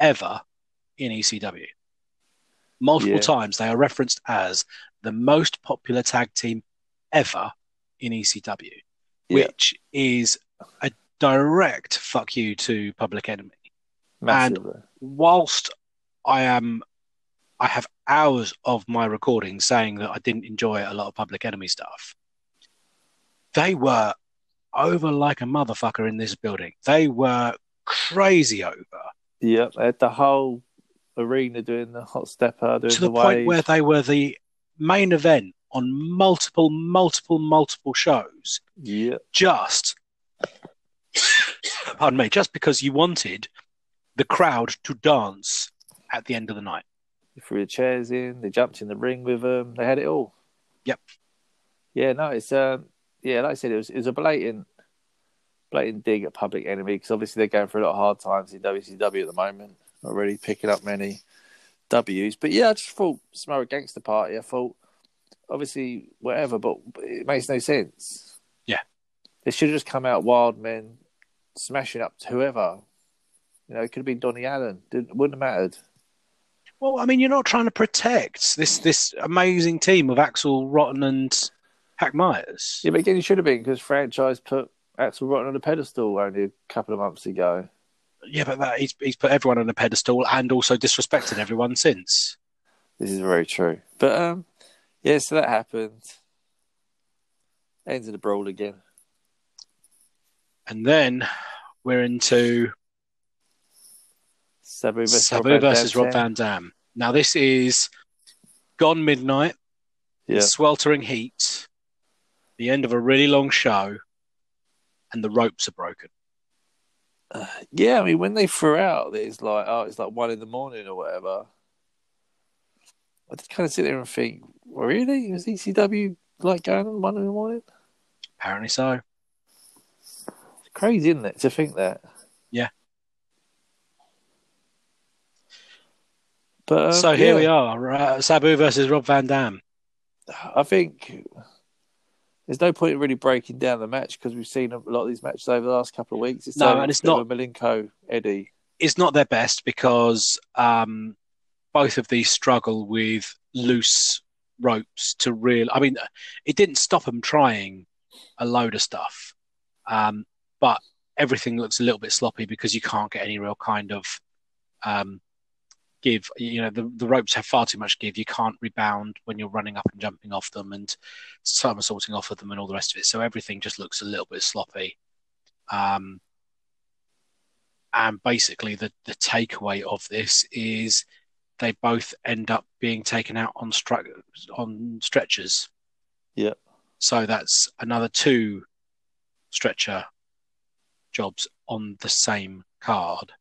ever in ECW. Multiple Yeah. times they are referenced as the most popular tag team ever in ECW, Yeah. which is a direct fuck you to Public Enemy. Massively. Whilst I am, I have hours of my recording saying that I didn't enjoy a lot of Public Enemy stuff. They were over like a motherfucker in this building. They were crazy over Yep, had the whole arena doing the hot stepper, doing to the, the, point wave. where they were the main event on multiple, multiple, multiple shows. Yeah, Just, pardon me, just because you wanted the crowd to dance at the end of the night. they threw the chairs in, they jumped in the ring with them, they had it all. Yep. Yeah, no, it's um, yeah, like I said, it was it was a blatant, blatant dig at Public Enemy because obviously they're going through a lot of hard times in WCW at the moment, not really picking up many W's. But yeah, I just thought Samoa Gangster Party. I thought obviously whatever, but it makes no sense. Yeah. they should have just come out wild men, smashing up whoever. You know, it could have been Donny Allen. Didn't, wouldn't have mattered. Well, I mean, you're not trying to protect this this amazing team of Axl Rotten and Hack Meyers. Yeah, but again, he should have been because franchise put Axl Rotten on a pedestal only a couple of months ago. Yeah, but that, he's he's put everyone on a pedestal and also disrespected everyone since. This is very true. But um, yeah, so that happened. Ends in a brawl again. And then we're into Sabu versus, Sabu Rob Van versus Dam. Rob Van Dam. Now this is gone midnight, Yeah, sweltering heat, the end of a really long show, and the ropes are broken. Yeah. I mean, when they threw out, it's like oh, it's like one in the morning or whatever. I just kind of sit there and think, really? Was ECW like going on one in the morning? Apparently so. It's crazy, isn't it, to think that? Yeah. But um, so here yeah. we are, uh, Sabu versus Rob Van Dam. I think there's no point in really breaking down the match because we've seen a lot of these matches over the last couple of weeks. It's No, and it's not- Malenko Eddie. It's not their best because um, both of these struggle with loose ropes to real. I mean, it didn't stop them trying a load of stuff, um, but everything looks a little bit sloppy because you can't get any real kind of um, give. You know, the, the ropes have far too much give. You can't rebound when you're running up and jumping off them and somersaulting off of them and all the rest of it. So everything just looks a little bit sloppy. Um, and basically, the, the takeaway of this is they both end up being taken out on stra- on stretchers. Yeah. So that's another two stretcher jobs on the same card.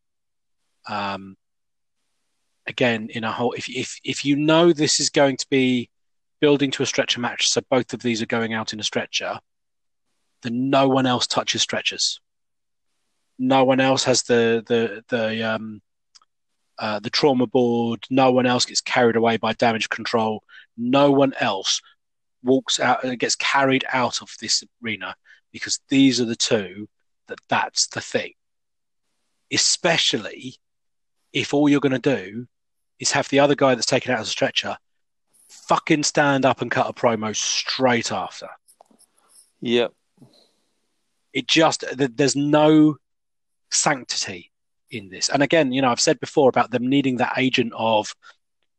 Um, again, in a whole, if if if you know this is going to be building to a stretcher match, so both of these are going out in a stretcher, then no one else touches stretchers. No one else has the the the um, uh, the trauma board. No one else gets carried away by damage control. No one else walks out and gets carried out of this arena because these are the two that that's the thing. Especially if all you're going to do is have the other guy that's taken out as a stretcher fucking stand up and cut a promo straight after. Yep. It just there's no sanctity in this. And again, you know, I've said before about them needing that agent of,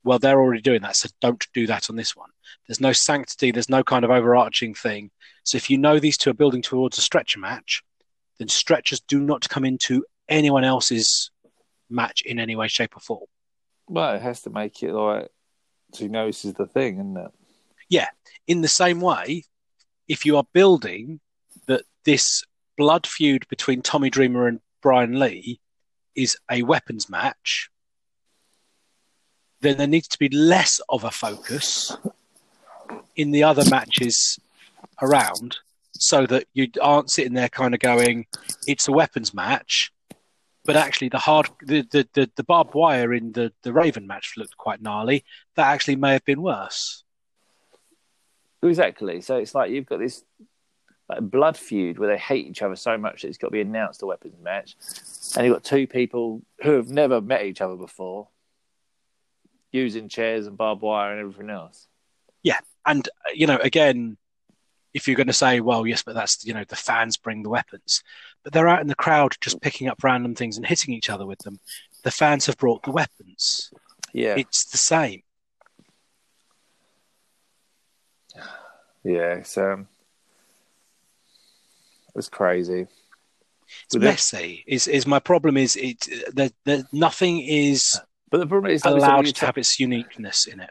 well, they're already doing that, so don't do that on this one. There's no sanctity. There's no kind of overarching thing. So if you know these two are building towards a stretcher match, then stretchers do not come into anyone else's match in any way, shape, or form. Well, it has to make it like this is the thing, isn't it? Yeah. In the same way, if you are building that this blood feud between Tommy Dreamer and Brian Lee is a weapons match, then there needs to be less of a focus in the other matches around so that you aren't sitting there kind of going, it's a weapons match. But actually, the hard, the, the, the, the barbed wire in the, the Raven match looked quite gnarly. That actually may have been worse. Exactly. So it's like you've got this like blood feud where they hate each other so much that it's got to be announced a weapons match, and you've got two people who have never met each other before, using chairs and barbed wire and everything else. Yeah, and uh, you know, again, if you're going to say, well, yes, but that's you know the fans bring the weapons, but they're out in the crowd just picking up random things and hitting each other with them. The fans have brought the weapons. Yeah, It's the same. yeah. It's um, it's crazy. It's it- messy. Is is my problem? Is it that that nothing is But the problem is, like we said, when allowed to ta- have its uniqueness in it.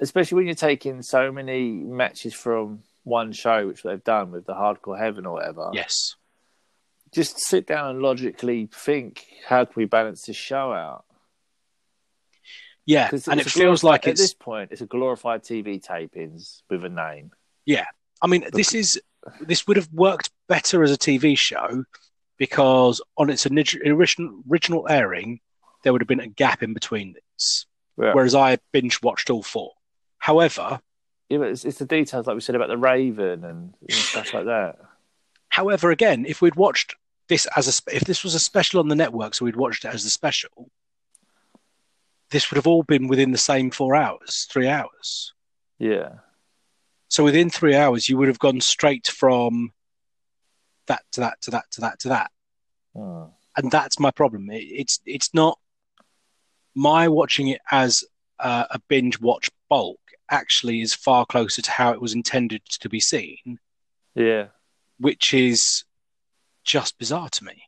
especially when you're taking so many matches from one show, which they've done with the Hardcore Heaven or whatever. Yes. Just sit down and logically think, how can we balance this show out? Yeah, and it feels like glorified- it's at this point it's a glorified TV tapings with a name. Yeah, I mean, this is this would have worked better as a TV show because on its original original airing, there would have been a gap in between these. Yeah. Whereas I binge watched all four. However, Yeah, but it's, it's the details like we said about the Raven and, and stuff like that. however, again, if we'd watched this as a if this was a special on the network, so we'd watched it as a special, this would have all been within the same four hours, three hours. Yeah, So within three hours, you would have gone straight from that to that to that to that to that. Hmm. and that's my problem. It, it's it's not my watching it as uh, a binge watch bulk. Actually, is far closer to how it was intended to be seen, yeah. which is just bizarre to me.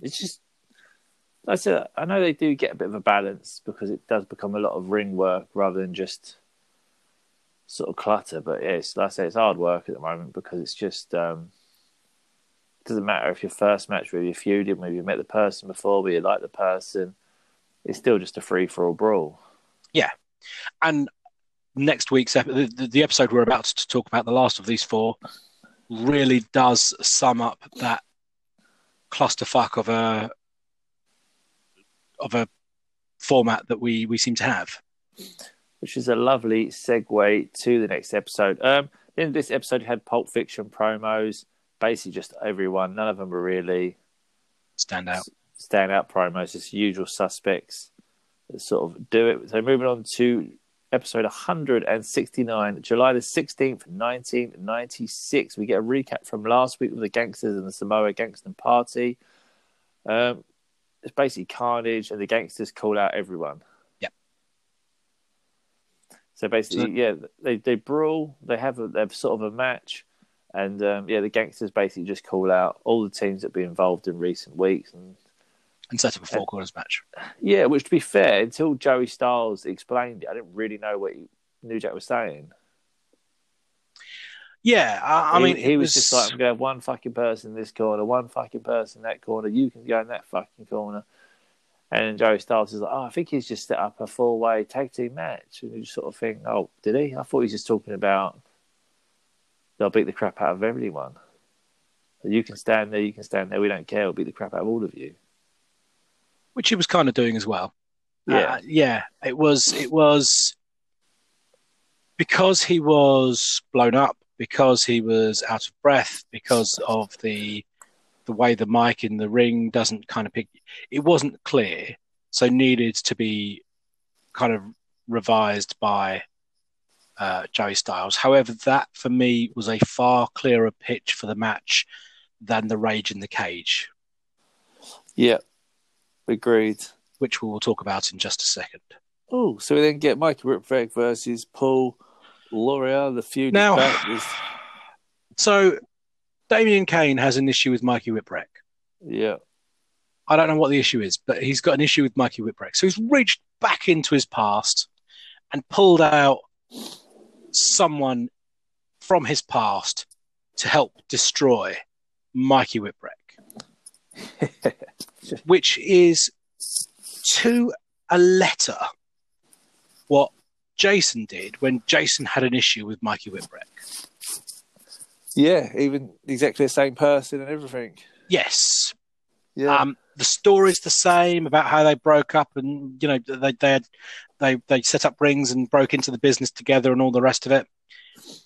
It's just like I said, I know they do get a bit of a balance because it does become a lot of ring work rather than just sort of clutter. But yeah, it's, like I say, it's hard work at the moment because it's just um, it doesn't matter if your first match where you feuded, maybe you met the person before, but you like the person. It's still just a free for all brawl. Yeah, and next week's ep- the, the- the episode we're about to talk about, the last of these four, really does sum up that clusterfuck of a of a format that we we seem to have. which is a lovely segue to the next episode. Um, the end of this episode had Pulp Fiction promos, basically just everyone. None of them were really Stand out. Stand out promos, just usual suspects that sort of do it. So moving on to episode 169, July the 16th, 1996. We get a recap from last week with the gangsters and the Samoa Gangster Party. Um, it's basically carnage, and the gangsters call out everyone. Yep. So basically, So- yeah, they they brawl. They have a, they have sort of a match, and um, yeah, the gangsters basically just call out all the teams that be involved in recent weeks, and And set up a uh, four corners match. yeah, which to be fair, until Joey Styles explained it, I didn't really know what he, New Jack was saying. Yeah, I, I He- mean, he, it was, just like, I'm going to have one fucking person in this corner, one fucking person in that corner. You can go in that fucking corner. And Joey Styles is like, oh, I think he's just set up a four way tag team match. And you sort of think, oh, did he? I thought he was just talking about they'll beat the crap out of everyone. You can stand there, you can stand there. We don't care. We'll beat the crap out of all of you. Which he was kind of doing as well. Yeah, Uh, yeah, it was it was because he was blown up, because he was out of breath, because of the the way the mic in the ring doesn't kind of pick. It wasn't clear, so needed to be kind of revised by uh, Joey Styles. However, that for me was a far clearer pitch for the match than the rage in the cage, yeah, agreed. which we will talk about in just a second. Oh, so we then get Mikey Whipwreck versus Paul Lauria. The feud Now- is So, Damien Kane has an issue with Mikey Whipwreck. yeah, I don't know what the issue is, but he's got an issue with Mikey Whipwreck. So he's reached back into his past and pulled out someone from his past to help destroy Mikey Whipwreck, which is to a letter what Jason did when Jason had an issue with Mikey Whipwreck. yeah, even exactly the same person and everything. Yes, Yeah, Um, the story's the same about how they broke up, and you know they they had, they they set up rings and broke into the business together, and all the rest of it.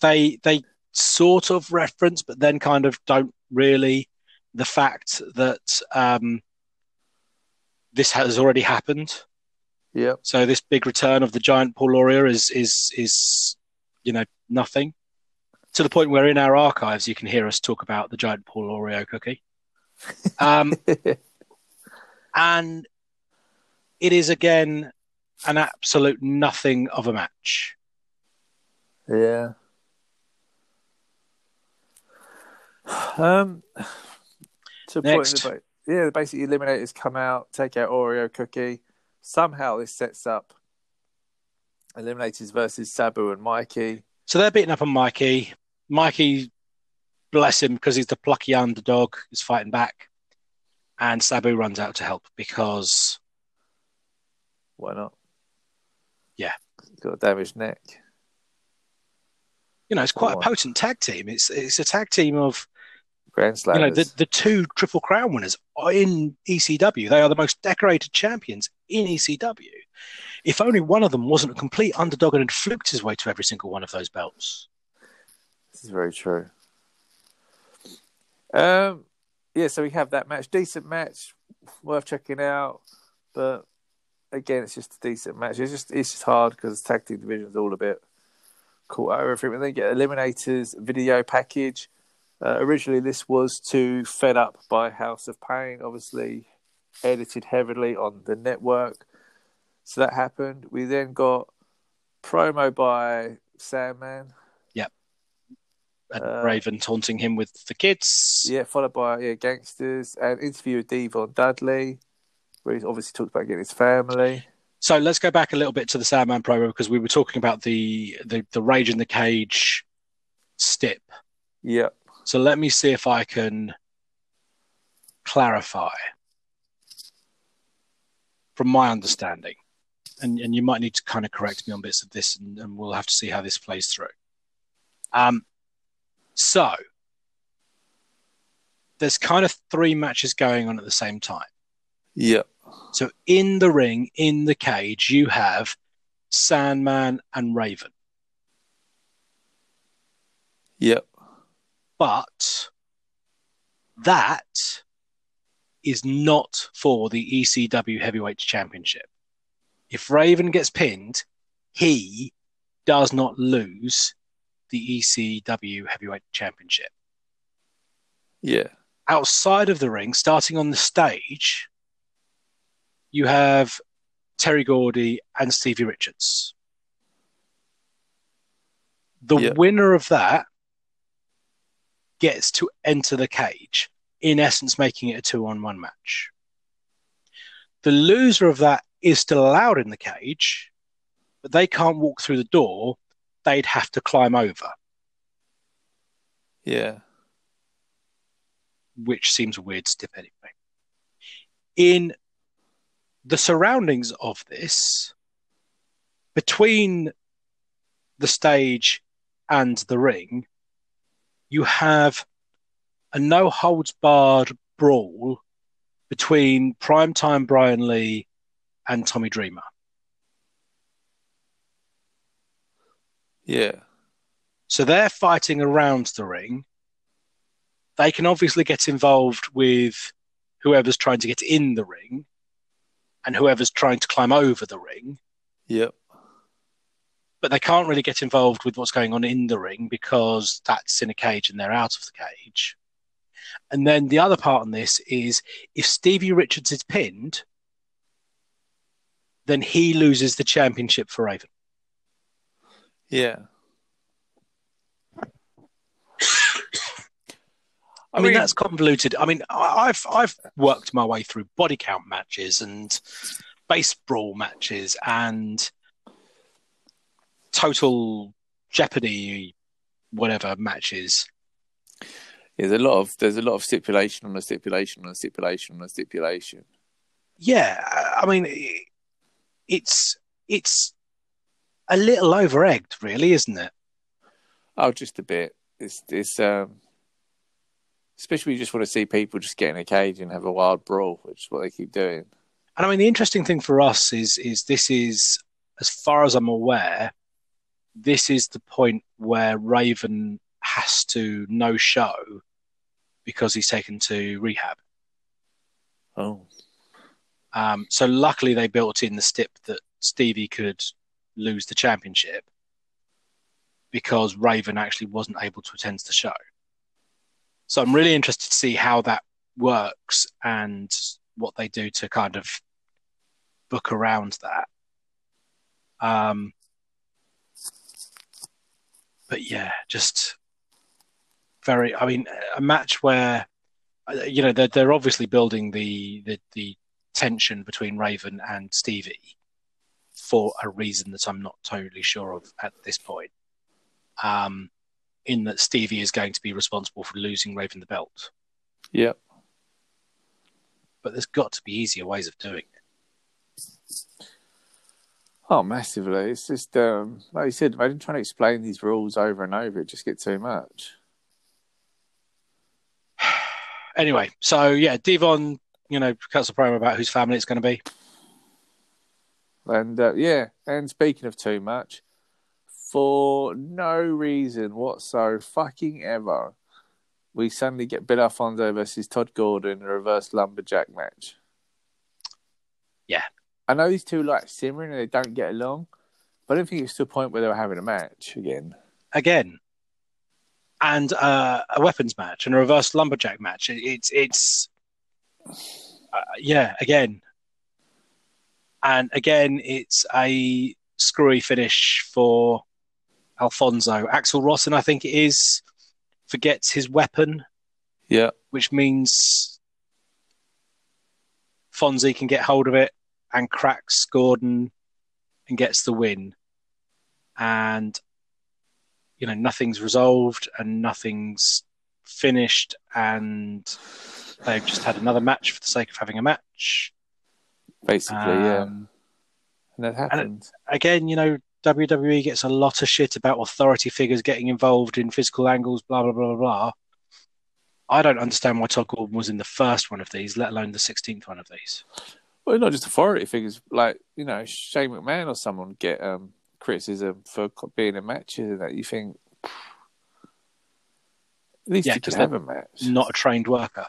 They they sort of reference, but then kind of don't really the fact that um, this has already happened. yeah, So this big return of the giant Paul Lauria is is is you know nothing to the point where in our archives you can hear us talk about the giant Paul Oreo cookie. Um, and it is again an absolute nothing of a match. yeah. Um, to Next. the, ba- yeah, basically eliminators come out, take out Oreo cookie. Somehow this sets up eliminators versus Sabu and Mikey. So they're beating up on Mikey. Mikey, bless him, because he's the plucky underdog, is fighting back. And Sabu runs out to help because Why not? Yeah. He's got a damaged neck. you know it's quite a on. potent tag team. It's it's a tag team of Grand you know the, the two triple crown winners are in ECW. They are the most decorated champions in ECW. If only one of them wasn't a complete underdog and had fluked his way to every single one of those belts. This is very true. Um, yeah, so we have that match. Decent match, worth checking out. But again, it's just a decent match. It's just it's just hard because tag team division is all a bit caught out everything. And then get Eliminators video package. Uh, originally, this was to Fed Up by House of Pain, obviously edited heavily on the network. So that happened. We then got promo by Sandman. Yep. And Uh, Raven taunting him with the kids. Yeah, followed by yeah, Gangsters, and interview with Devon Dudley, where he obviously talked about getting his family. So let's go back a little bit to the Sandman promo because we were talking about the the, the Rage in the Cage stip. Yeah, So let me see if I can clarify from my understanding. And, and you might need to kind of correct me on bits of this, and, and we'll have to see how this plays through. Um, so there's kind of three matches going on at the same time. yeah, So in the ring, in the cage, you have Sandman and Raven. yeah, but that is not for the ECW Heavyweight Championship. If Raven gets pinned, he does not lose the ECW Heavyweight Championship. yeah, Outside of the ring, starting on the stage, you have Terry Gordy and Stevie Richards. The Yeah. winner of that gets to enter the cage, in essence, making it a two on one match. The loser of that is still allowed in the cage, but they can't walk through the door. They'd have to climb over, yeah, which seems a weird stip anyway. In the surroundings of this, between the stage and the ring, you have a no holds barred brawl between primetime Brian Lee and Tommy Dreamer. Yeah. So they're fighting around the ring. They can obviously get involved with whoever's trying to get in the ring and whoever's trying to climb over the ring. Yep. But they can't really get involved with what's going on in the ring because that's in a cage and they're out of the cage. And then the other part on this is if Stevie Richards is pinned, then he loses the championship for Raven. Yeah. I, mean, that's convoluted. I mean, I- I've I've worked my way through body count matches and base brawl matches and total Jeopardy whatever matches. there's a lot of there's a lot of stipulation on a stipulation on a stipulation on a stipulation. Yeah, I mean, it's it's a little over egged, really, isn't it? Oh, just a bit. It's it's um especially you just want to see people just get in a cage and have a wild brawl, which is what they keep doing. And I mean, the interesting thing for us is is this is, as far as I'm aware, this is the point where Raven has to no show because he's taken to rehab. Oh. Um, so luckily, they built in the stip that Stevie could lose the championship because Raven actually wasn't able to attend the show. So I'm really interested to see how that works and what they do to kind of book around that. Um, but yeah, just very. I mean, a match where uh, you know they're they're obviously building the the, the tension between Raven and Stevie for a reason that I'm not totally sure of at this point. Um, in that Stevie is going to be responsible for losing Raven the belt, Yep. but there's got to be easier ways of doing it. Oh, massively. It's just um like you said, imagine trying to explain these rules over and over, it just gets too much. Anyway, so yeah, Devon, you know, cuts a promo about whose family it's going to be. And uh, yeah, and speaking of too much, for no reason whatsoever fucking ever, we suddenly get Bill Alfonso versus Tod Gordon in a reverse lumberjack match. Yeah. I know these two like simmering and they don't get along, but I don't think it's to a point where they were having a match again. again, and uh, a weapons match and a reverse lumberjack match. It, it's it's uh, yeah, again, and again, it's a screwy finish for Alfonso. Axl Rotten, I think it is, forgets his weapon, Yeah. which means Fonzie can get hold of it and cracks Gordon and gets the win. And you know, nothing's resolved and nothing's finished, and they've just had another match for the sake of having a match. Basically, yeah. Um, And that happened. again, you know, WWE gets a lot of shit about authority figures getting involved in physical angles, blah blah blah blah blah. I don't understand why Tod Gordon was in the first one of these, let alone the sixteenth one of these. Well, not just authority figures, like you know, Shane McMahon or someone get um, criticism for being in matches and that. You think at least Yeah, you can have a match. Not a trained worker.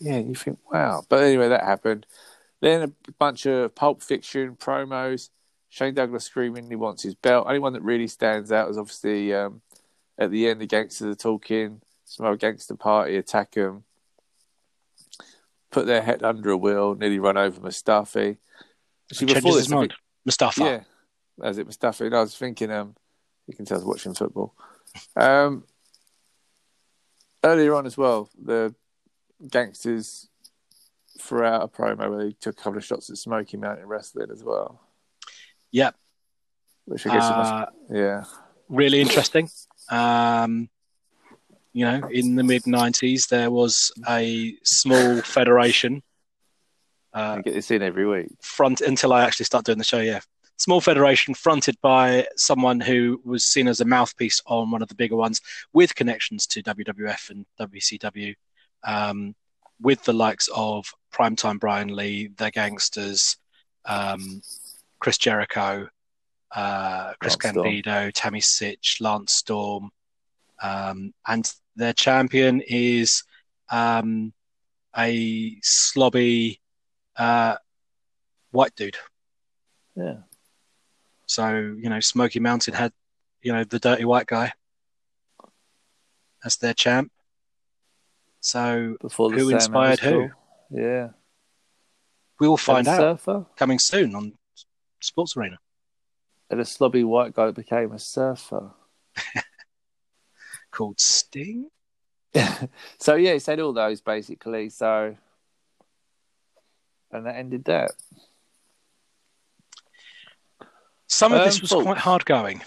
Yeah, you think wow. But anyway, that happened. Then a bunch of Pulp Fiction promos. Shane Douglas screaming he wants his belt. Only one that really stands out is obviously um, at the end the gangsters are talking. Some other gangster party attack them. Put their head under a wheel, nearly run over Mustafi. Changes before his this, mind. think- Mustafa. yeah, as it Mustafi. And I was thinking, um, you can tell I was watching football. Um, earlier on as well, the gangsters threw out a promo where they took a couple of shots at Smoky Mountain Wrestling as well. Yep. Which I guess it must, Uh, yeah, really interesting. Um, you know, in the mid '90s, there was a small federation. Uh, I get this in every week. front until I actually start doing the show. Yeah, small federation fronted by someone who was seen as a mouthpiece on one of the bigger ones with connections to WWF and WCW, um, with the likes of Primetime Brian Lee, The Gangsters, um, Chris Jericho, uh, Chris Lance Candido, Tammy Sytch, Lance Storm, um, and their champion is um, a slobby uh, white dude. Yeah. So you know, Smoky Mountain had you know the dirty white guy as their champ. So Before Who inspired who? Yeah. we will find And out Surfer? coming soon on Sports Arena. And a slobby white guy became a surfer. Called Sting. so yeah, he said all those basically. So, and that ended that. Some of this Um, was thoughts? quite hard going.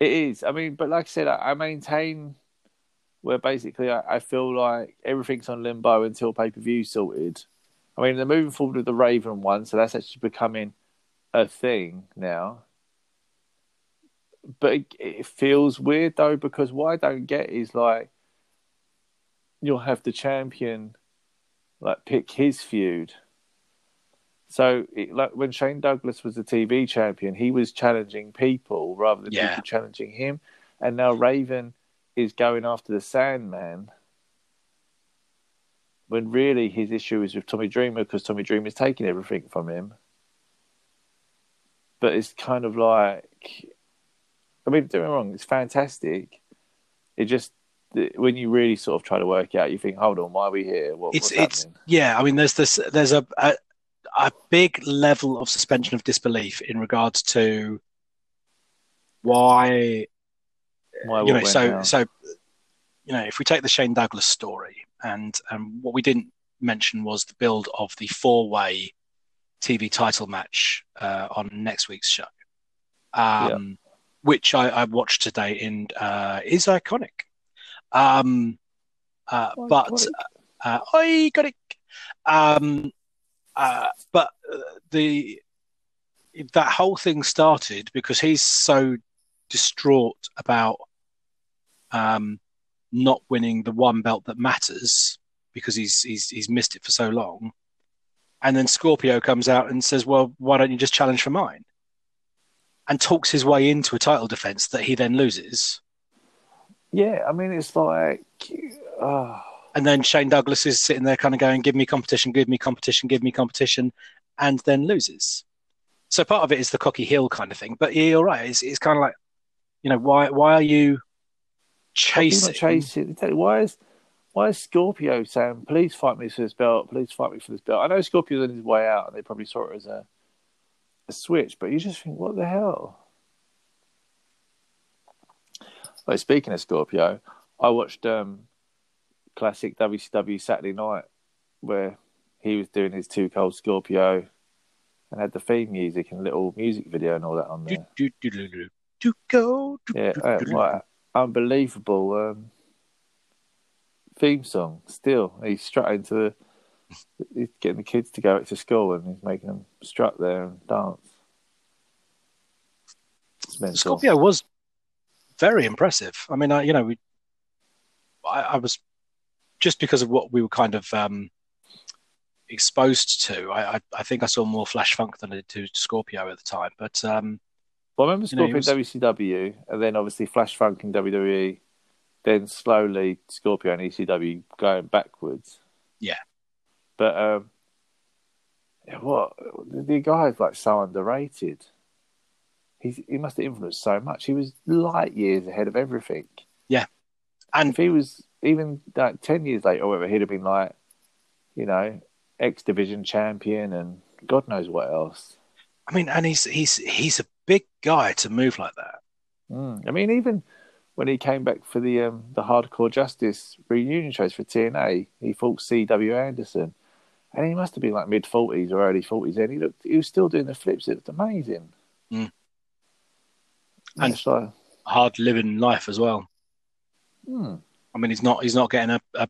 It is. I mean, but like I said, I, I maintain where basically I, I feel like everything's on limbo until pay per view sorted. I mean, they're moving forward with the Raven one, so that's actually becoming a thing now. But it, it feels weird though because what I don't get is like you'll have the champion like pick his feud. So, it, like when Shane Douglas was the TV champion, he was challenging people rather than Yeah. people challenging him. And now Raven is going after the Sandman. When really his issue is with Tommy Dreamer because Tommy Dreamer is taking everything from him. But it's kind of like, I mean, don't get me wrong, it's fantastic. It just when you really sort of try to work it out, you think, hold on, why are we here? What, It's it's yeah. I mean, there's this there's a, a a big level of suspension of disbelief in regards to why Why you know so so you know if we take the Shane Douglas story and and what we didn't mention was the build of the four way TV title match uh, on next week's show, um, which I, I watched today and uh, is iconic. Um, uh, but I uh, it. Um, uh, but uh, the that whole thing started because he's so distraught about um, not winning the one belt that matters because he's he's he's missed it for so long. And then Scorpio comes out and says, "Well, why don't you just challenge for mine?" And talks his way into a title defense that he then loses. Yeah, I mean, it's like, oh, And then Shane Douglas is sitting there, kind of going, "Give me competition, give me competition, give me competition," and then loses. So part of it is the cocky heel kind of thing. But yeah, you're right. It's, it's kind of like, you know, why why are you chasing? Chasing. Why is why is Scorpio saying, "Please fight me for this belt. Please fight me for this belt"? I know Scorpio's on his way out, and they probably saw it as a switch, but you just think, what the hell? Like speaking of Scorpio, I watched um, classic WCW Saturday Night where he was doing his Too Cold Scorpio and had the theme music and little music video and all that on there. do, do, do, do. To go. do, Yeah, like, unbelievable um, theme song. Still, he's strutting to the. He's getting the kids to go to school and he's making them strut there and dance. Scorpio was very impressive. I mean, I, you know, we, I, I was just because of what we were kind of um, exposed to. I, I, I think I saw more Flash Funk than I did to Scorpio at the time. But um, Well, I remember You know, Scorpio in WCW, and then obviously Flash Funk in WWE, then slowly Scorpio and ECW going backwards. Yeah. But um, what the guy's like so underrated. He's he must have influenced so much. He was light years ahead of everything. Yeah, and If he was even like ten years later or whatever, he'd have been like, you know, X Division champion and God knows what else. I mean, and he's he's he's a big guy to move like that. Mm. I mean, even when he came back for the um, the Hardcore Justice reunion shows for TNA, he fought C.W. Anderson, and he must have been like mid forties or early forties. And he looked, he was still doing the flips. It looked amazing. Mm. And it's like, Hard living life as well. hmm, I mean, he's not he's not getting a, a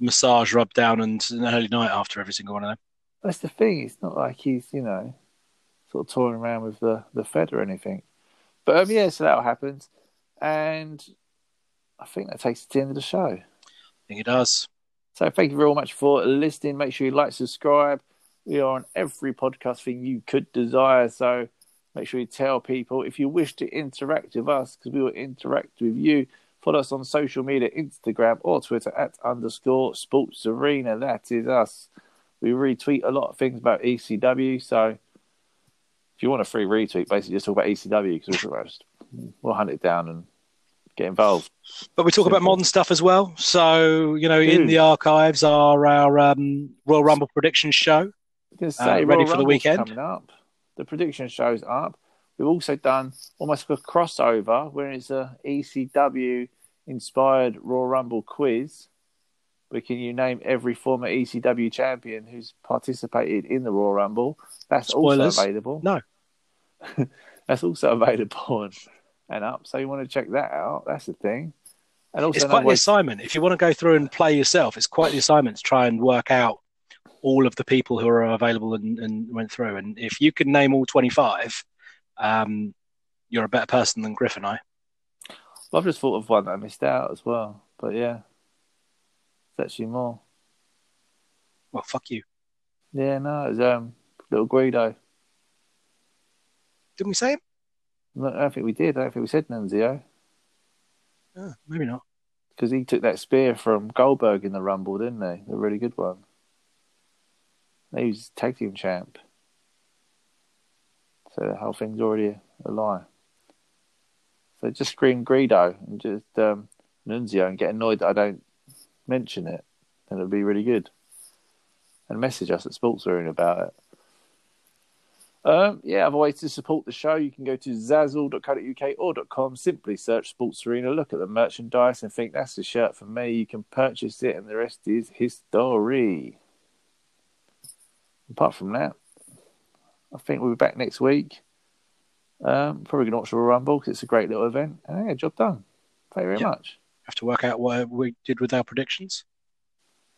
massage rub down and an early night after every single one of them. that's the thing. It's not like he's you know sort of touring around with the the Fed or anything. But um, yeah, so that happens, and I think that takes us to the end of the show. I think it does. So thank you very much for listening. Make sure you like, subscribe. We are on every podcast thing you could desire. So make sure you tell people if you wish to interact with us, because we will interact with you. Follow us on social media, Instagram or Twitter at underscore Sports Arena. That is us. We retweet a lot of things about ECW. So if you want a free retweet, basically just talk about ECW because we'll, we'll hunt it down and get involved. But we talk Simple. about modern stuff as well. So, you know, in the archives are our um, Royal Rumble predictions show. Was gonna Uh, ready Royal for the Rumble's weekend? Coming up. The prediction show's up. We've also done almost a crossover where it's a ECW inspired Royal Rumble quiz. Where can you name every former ECW champion who's participated in the Royal Rumble? That's Spoilers. also available. No. That's also available and, and up. So you want to check that out. That's the thing. And also It's quite the way- assignment. If you want to go through and play yourself, it's quite the assignment to try and work out all of the people who are available and, and went through. And if you can name all 25, um, you're a better person than Griff and I. I've just thought of one that I missed out as well. But yeah, there's actually more. Well, fuck you. Yeah, no, it was um, little Guido. Didn't we say him? I don't think we did. I don't think we said Nunzio Oh, maybe not. because he took that spear from Goldberg in the Rumble, didn't he? The really good one. He was tag team champ. So the whole thing's already a, a lie. So just scream Greedo and just um, Nunzio and get annoyed that I don't mention it, and it'll be really good. And message us at Sports Arena about it. Um, yeah, other ways to support the show, you can go to zazzle.co.uk or .com, simply search Sports Arena, look at the merchandise and think that's the shirt for me. You can purchase it and the rest is history. Apart from that, I think we'll be back next week. Um, probably going to watch the Rumble because it's a great little event. And yeah, job done. Thank you very Yeah. much. Have to work out what we did with our predictions.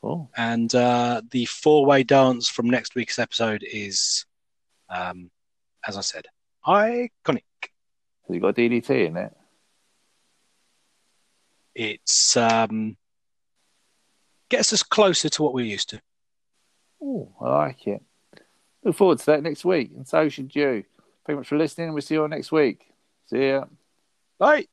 Oh, And uh, the four way dance from next week's episode is, um, as I said, iconic. has he got DDT in it? It's um, gets us closer to what we're used to. Oh, I like it. Look forward to that next week, and so should you. Thank you much for listening. We'll see you all next week. See ya. Bye.